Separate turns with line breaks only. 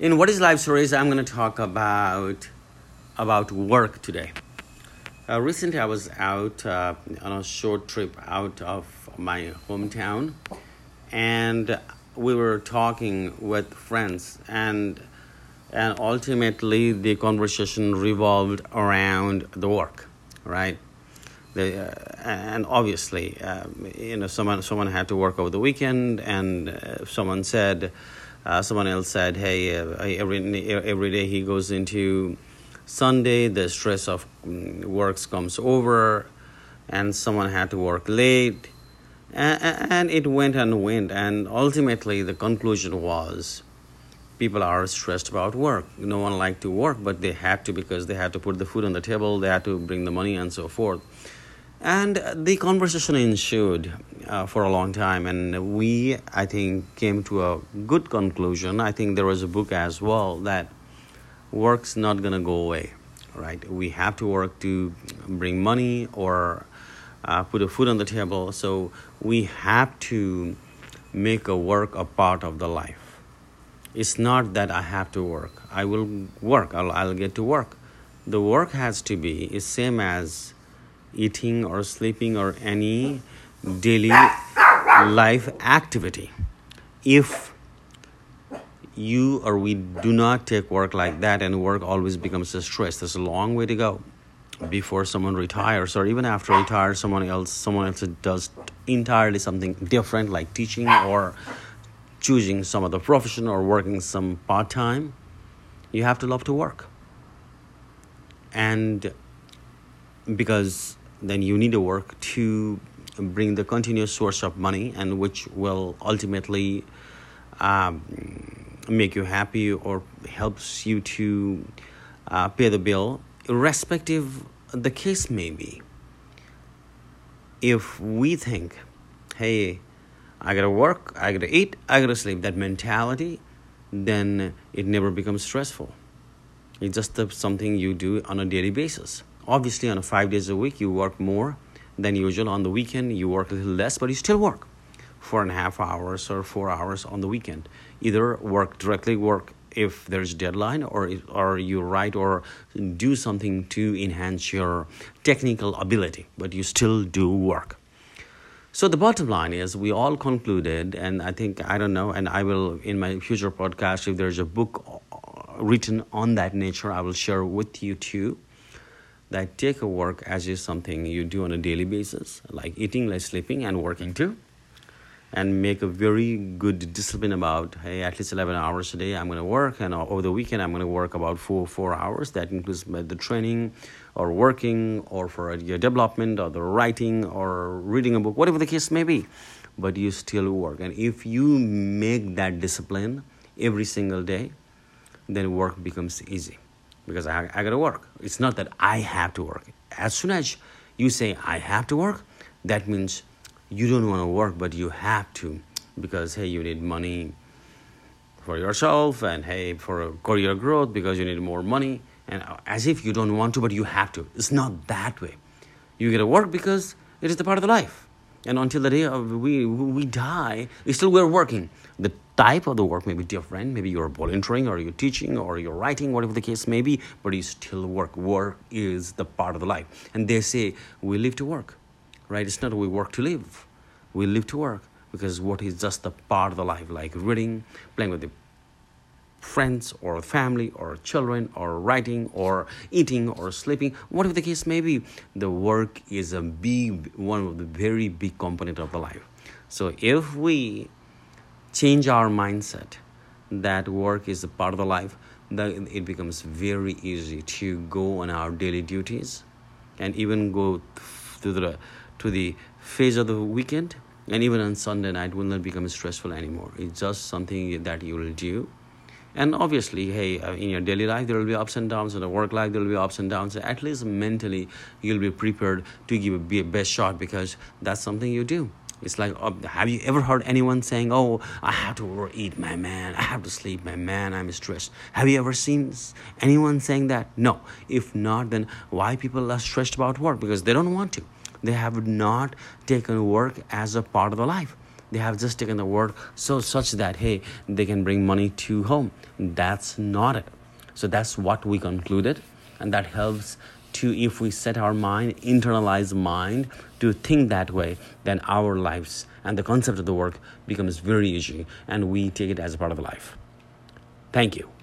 In What is Life Stories, I'm going to talk about about work today. Uh, recently, I was out uh, on a short trip out of my hometown, and we were talking with friends, and and ultimately the conversation revolved around the work, right? The, uh, and obviously, um, you know, someone someone had to work over the weekend, and uh, someone said uh, someone else said, "Hey, uh, every every day he goes into Sunday, the stress of mm, works comes over, and someone had to work late." And, and it went and went, and ultimately the conclusion was people are stressed about work. No one liked to work, but they had to because they had to put the food on the table, they had to bring the money, and so forth. And the conversation ensued uh, for a long time, and we, I think, came to a good conclusion. I think there was a book as well that work's not going to go away, right? We have to work to bring money or uh, put a food on the table, so we have to make a work a part of the life. It's not that I have to work. I will work. I'll, I'll get to work. The work has to be is same as eating or sleeping or any daily life activity. If you or we do not take work like that and work always becomes a stress, there's a long way to go before someone retires or even after retire someone else someone else does entirely something different like teaching or choosing some other profession or working some part-time you have to love to work and because then you need to work to bring the continuous source of money and which will ultimately um, make you happy or helps you to uh, pay the bill irrespective the case may be. If we think hey i gotta work i gotta eat i gotta sleep that mentality then it never becomes stressful. It's just something you do on a daily basis obviously on a five days a week you work more than usual. On the weekend you work a little less but you still work four and a half hours or four hours on the weekend. Either work directly work if there's deadline or or you write or do something to enhance your technical ability but you still do work. So the bottom line is we all concluded and i think i don't know and i will in my future podcast if there's a book uh, written on that nature i will share with you too that take a work as is something you do on a daily basis, like eating, like sleeping, and working too, and make a very good discipline about hey, at least eleven hours a day I'm going to work, and over the weekend I'm going to work about four four hours. That includes the training, or working, or for your development, or the writing, or reading a book, whatever the case may be. But you still work, and if you make that discipline every single day, then work becomes easy because I, I got to work. It's not that I have to work. As soon as you say I have to work, that means you don't want to work, but you have to because hey, you need money for yourself and hey, for career growth because you need more money. And uh, as if you don't want to, but you have to. It's not that way. You get to work because it is the part of the life. And until the day of we we die, we still we're working. The type of the work may be different. Maybe you're volunteering or you're teaching or you're writing, whatever the case may be, but you still work. Work is the part of the life. And they say we live to work, right? It's not we work to live. We live to work because what is just a part of the life, like reading, playing with the friends or family or children or writing or eating or sleeping whatever the case may be the work is a big one of the very big component of the life so if we change our mindset that work is a part of the life, then it becomes very easy to go on our daily duties and even go to the to the phase of the weekend and even on Sunday night will not become stressful anymore. It's just something that you will do. And obviously, hey, uh, in your daily life, there will be ups and downs. In the work life, there will be ups and downs. At least mentally, you'll be prepared to give a best shot because that's something you do. It's like, uh, have you ever heard anyone saying, "Oh, I have to eat, my man. I have to sleep, my man. I'm stressed." Have you ever seen anyone saying that? No. If not, then why people are stressed about work? Because they don't want to. They have not taken work as a part of the life. They have just taken the work so such that hey they can bring money to home. That's not it. So that's what we concluded and that helps to if we set our mind internalize mind to think that way then our lives and the concept of the work becomes very easy and we take it as a part of life. Thank you